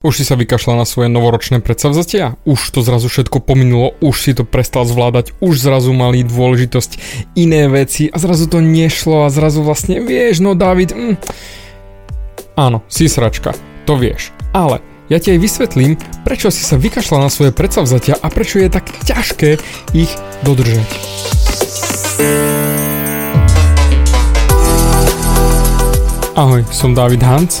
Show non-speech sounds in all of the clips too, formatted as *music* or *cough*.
Už si sa vykašľal na svoje novoročné predsavzatia? Už to zrazu všetko pominulo, už si to prestal zvládať, už zrazu mali dôležitosť iné veci a zrazu to nešlo a zrazu vlastne vieš, no David, mm. áno, si sračka, to vieš, ale ja ti aj vysvetlím, prečo si sa vykašľal na svoje predsavzatia a prečo je tak ťažké ich dodržať. Ahoj, som David Hans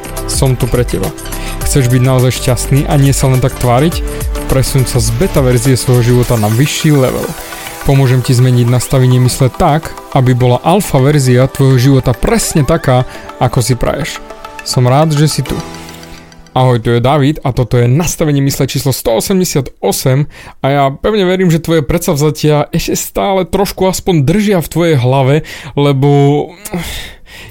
som tu pre teba. Chceš byť naozaj šťastný a nie sa len tak tváriť? Presuň sa z beta verzie svojho života na vyšší level. Pomôžem ti zmeniť nastavenie mysle tak, aby bola alfa verzia tvojho života presne taká, ako si praješ. Som rád, že si tu. Ahoj, tu je David a toto je nastavenie mysle číslo 188 a ja pevne verím, že tvoje predsavzatia ešte stále trošku aspoň držia v tvojej hlave, lebo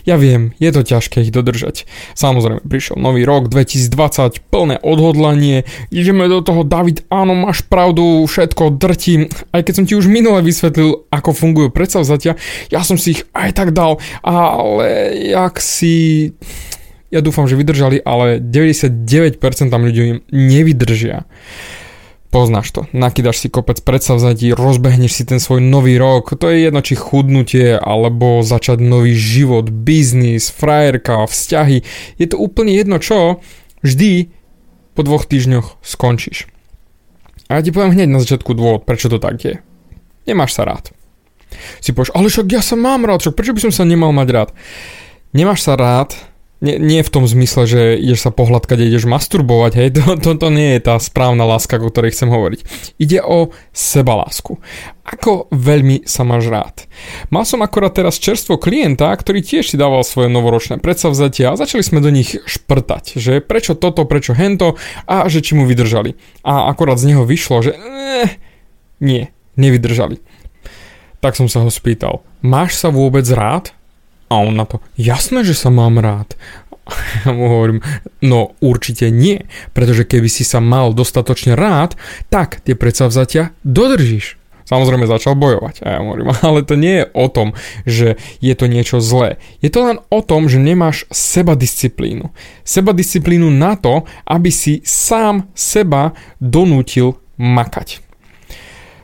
ja viem, je to ťažké ich dodržať. Samozrejme, prišiel nový rok 2020, plné odhodlanie, ideme do toho, David, áno, máš pravdu, všetko drtím. Aj keď som ti už minule vysvetlil, ako fungujú predsavzatia, ja som si ich aj tak dal, ale jak si... Ja dúfam, že vydržali, ale 99% tam ľudí nevydržia. Poznáš to, nakydaš si kopec predsavzatí, rozbehneš si ten svoj nový rok, to je jedno či chudnutie, alebo začať nový život, biznis, frajerka, vzťahy, je to úplne jedno čo, vždy po dvoch týždňoch skončíš. A ja ti poviem hneď na začiatku dôvod, prečo to tak je. Nemáš sa rád. Si povieš, ale však ja sa mám rád, však prečo by som sa nemal mať rád? Nemáš sa rád, nie, nie v tom zmysle, že ideš sa pohľadkať a ideš masturbovať, hej, to, to, to nie je tá správna láska, o ktorej chcem hovoriť. Ide o sebalásku. Ako veľmi sa máš rád. Mal som akorát teraz čerstvo klienta, ktorý tiež si dával svoje novoročné predsavzatia a začali sme do nich šprtať, že prečo toto, prečo hento a že či mu vydržali. A akorát z neho vyšlo, že eh, nie, nevydržali. Tak som sa ho spýtal, máš sa vôbec rád? A on na to, jasné, že sa mám rád. *laughs* Ja mu hovorím, no určite nie, pretože keby si sa mal dostatočne rád, tak tie predsavzatia dodržíš. Samozrejme začal bojovať. A ja hovorím, *laughs* ale to nie je o tom, že je to niečo zlé. Je to len o tom, že nemáš seba disciplínu. Seba disciplínu na to, aby si sám seba donútil makať.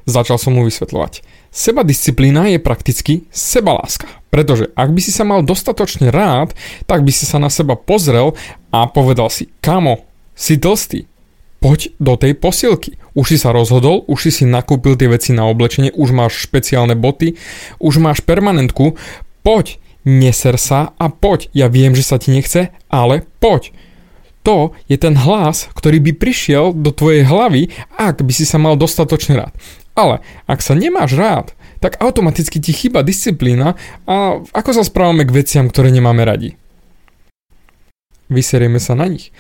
Začal som mu vysvetľovať. Seba disciplína je prakticky sebaláska. Pretože ak by si sa mal dostatočne rád, tak by si sa na seba pozrel a povedal si, kamo, si tlstý, poď do tej posilky. Už si sa rozhodol, už si si nakúpil tie veci na oblečenie, už máš špeciálne boty, už máš permanentku, poď, neser sa a poď. Ja viem, že sa ti nechce, ale poď. To je ten hlas, ktorý by prišiel do tvojej hlavy, ak by si sa mal dostatočne rád. Ale ak sa nemáš rád, tak automaticky ti chýba disciplína a ako sa správame k veciam, ktoré nemáme radi? Vyserieme sa na nich.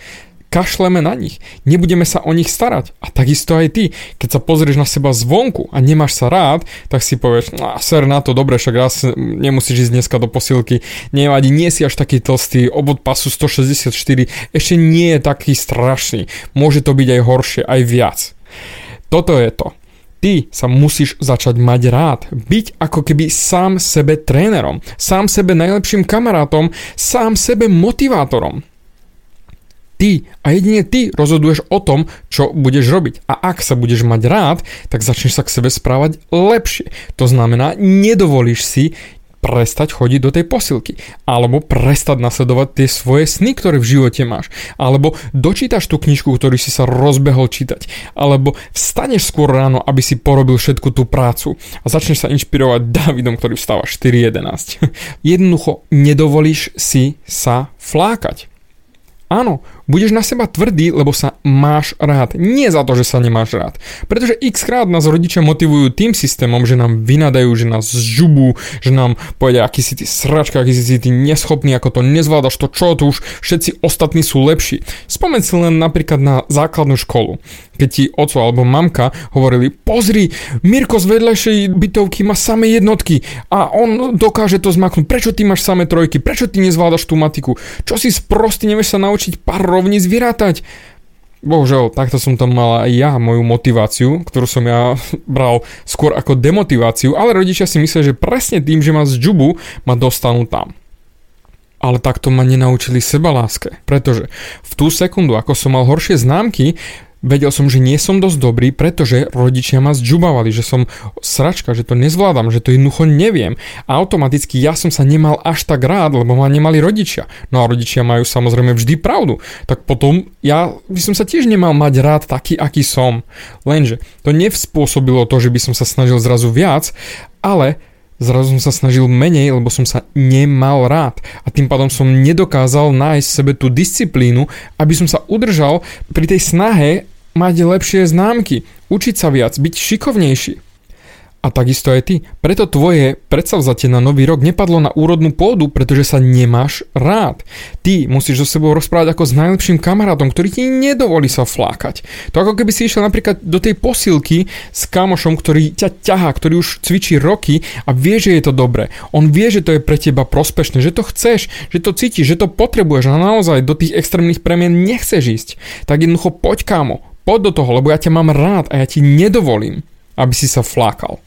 Kašleme na nich. Nebudeme sa o nich starať. A takisto aj ty. Keď sa pozrieš na seba zvonku a nemáš sa rád, tak si povieš, no ser na to, dobre, však raz nemusíš ísť dneska do posilky. Nevadí, nie si až taký tlstý, obod pasu 164 ešte nie je taký strašný. Môže to byť aj horšie, aj viac. Toto je to ty sa musíš začať mať rád. Byť ako keby sám sebe trénerom, sám sebe najlepším kamarátom, sám sebe motivátorom. Ty a jedine ty rozhoduješ o tom, čo budeš robiť. A ak sa budeš mať rád, tak začneš sa k sebe správať lepšie. To znamená, nedovolíš si prestať chodiť do tej posilky. Alebo prestať nasledovať tie svoje sny, ktoré v živote máš. Alebo dočítaš tú knižku, ktorú si sa rozbehol čítať. Alebo vstaneš skôr ráno, aby si porobil všetku tú prácu. A začneš sa inšpirovať *laughs* Davidom, ktorý vstáva 4.11. *laughs* Jednoducho nedovolíš si sa flákať. Áno, Budeš na seba tvrdý, lebo sa máš rád. Nie za to, že sa nemáš rád. Pretože x krát nás rodičia motivujú tým systémom, že nám vynadajú, že nás zžubú, že nám povedia, aký si ty sračka, aký si ty neschopný, ako to nezvládaš, to čo, to už všetci ostatní sú lepší. Spomeň si len napríklad na základnú školu keď ti oco alebo mamka hovorili, pozri, Mirko z vedľajšej bytovky má samé jednotky a on dokáže to zmaknúť, prečo ty máš samé trojky, prečo ty nezvládaš tú matiku, čo si sprostý, nevieš sa naučiť pár rovníc vyrátať. Bohužiaľ, takto som tam mal aj ja moju motiváciu, ktorú som ja *laughs* bral skôr ako demotiváciu, ale rodičia si myslia, že presne tým, že ma z džubu, ma dostanú tam ale takto ma nenaučili sebaláske. Pretože v tú sekundu, ako som mal horšie známky, vedel som, že nie som dosť dobrý, pretože rodičia ma zžubavali, že som sračka, že to nezvládam, že to jednoducho neviem. A automaticky ja som sa nemal až tak rád, lebo ma nemali rodičia. No a rodičia majú samozrejme vždy pravdu. Tak potom ja by som sa tiež nemal mať rád taký, aký som. Lenže to nevspôsobilo to, že by som sa snažil zrazu viac, ale Zrazu som sa snažil menej, lebo som sa nemal rád a tým pádom som nedokázal nájsť sebe tú disciplínu, aby som sa udržal pri tej snahe mať lepšie známky, učiť sa viac, byť šikovnejší. A takisto aj ty. Preto tvoje predsavzatie na nový rok nepadlo na úrodnú pôdu, pretože sa nemáš rád. Ty musíš so sebou rozprávať ako s najlepším kamarátom, ktorý ti nedovolí sa flákať. To ako keby si išiel napríklad do tej posilky s kamošom, ktorý ťa ťahá, ktorý už cvičí roky a vie, že je to dobré. On vie, že to je pre teba prospešné, že to chceš, že to cítiš, že to potrebuješ a naozaj do tých extrémnych premien nechceš ísť. Tak jednoducho poď kámo, poď do toho, lebo ja ťa mám rád a ja ti nedovolím, aby si sa flákal.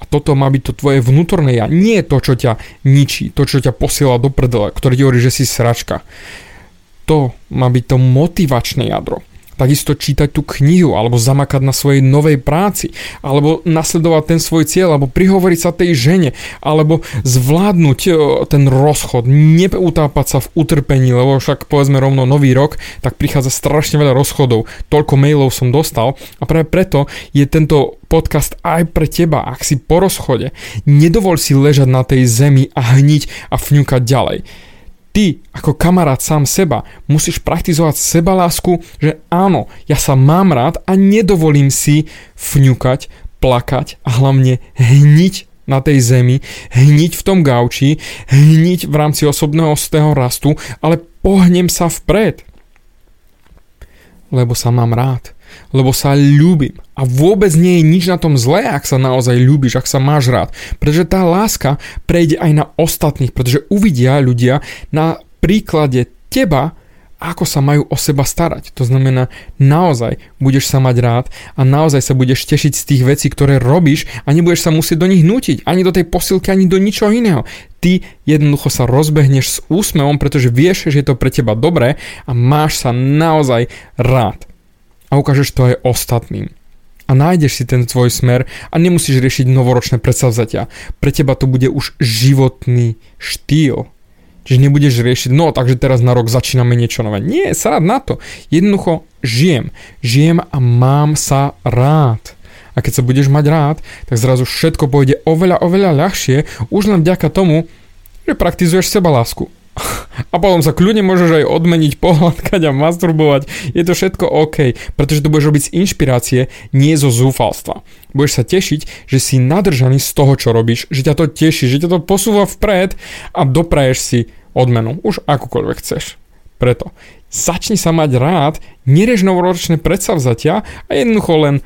A toto má byť to tvoje vnútorné ja. Nie to, čo ťa ničí, to, čo ťa posiela do prdele, ktoré ti hovorí, že si sračka. To má byť to motivačné jadro takisto čítať tú knihu, alebo zamakať na svojej novej práci, alebo nasledovať ten svoj cieľ, alebo prihovoriť sa tej žene, alebo zvládnuť e, ten rozchod, neutápať sa v utrpení, lebo však povedzme rovno nový rok, tak prichádza strašne veľa rozchodov, toľko mailov som dostal a práve preto je tento podcast aj pre teba, ak si po rozchode. Nedovol si ležať na tej zemi a hniť a fňukať ďalej ty ako kamarát sám seba musíš praktizovať sebalásku, že áno, ja sa mám rád a nedovolím si fňukať, plakať a hlavne hniť na tej zemi, hniť v tom gauči, hniť v rámci osobného stého rastu, ale pohnem sa vpred. Lebo sa mám rád lebo sa ľúbim. A vôbec nie je nič na tom zlé, ak sa naozaj ľúbiš, ak sa máš rád. Pretože tá láska prejde aj na ostatných, pretože uvidia ľudia na príklade teba, ako sa majú o seba starať. To znamená, naozaj budeš sa mať rád a naozaj sa budeš tešiť z tých vecí, ktoré robíš a nebudeš sa musieť do nich nutiť, ani do tej posilky, ani do ničoho iného. Ty jednoducho sa rozbehneš s úsmevom, pretože vieš, že je to pre teba dobré a máš sa naozaj rád a ukážeš to aj ostatným. A nájdeš si ten tvoj smer a nemusíš riešiť novoročné predsavzatia. Pre teba to bude už životný štýl. Čiže nebudeš riešiť, no takže teraz na rok začíname niečo nové. Nie, sa rád na to. Jednoducho žijem. Žijem a mám sa rád. A keď sa budeš mať rád, tak zrazu všetko pôjde oveľa, oveľa ľahšie, už len vďaka tomu, že praktizuješ seba lásku. A potom sa kľudne môžeš aj odmeniť, *laughs* pohľadkať a masturbovať. Je to všetko OK, pretože to budeš robiť z inšpirácie, nie zo zúfalstva. Budeš sa tešiť, že si nadržaný z toho, čo robíš, že ťa to teší, že ťa to posúva vpred a dopraješ si odmenu, už akúkoľvek chceš. Preto začni sa mať rád, nerež novoročné predsavzatia a jednoducho len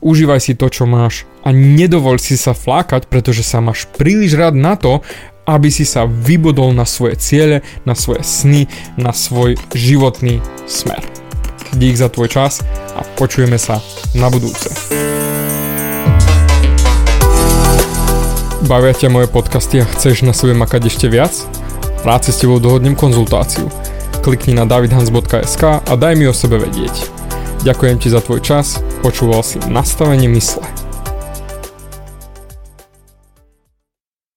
užívaj si to, čo máš a nedovol si sa flákať, pretože sa máš príliš rád na to, aby si sa vybodol na svoje ciele, na svoje sny, na svoj životný smer. Dík za tvoj čas a počujeme sa na budúce. Bavia ťa moje podcasty a chceš na sebe makať ešte viac? Rád si s tebou dohodnem konzultáciu. Klikni na davidhans.sk a daj mi o sebe vedieť. Ďakujem ti za tvoj čas, počúval si nastavenie mysle.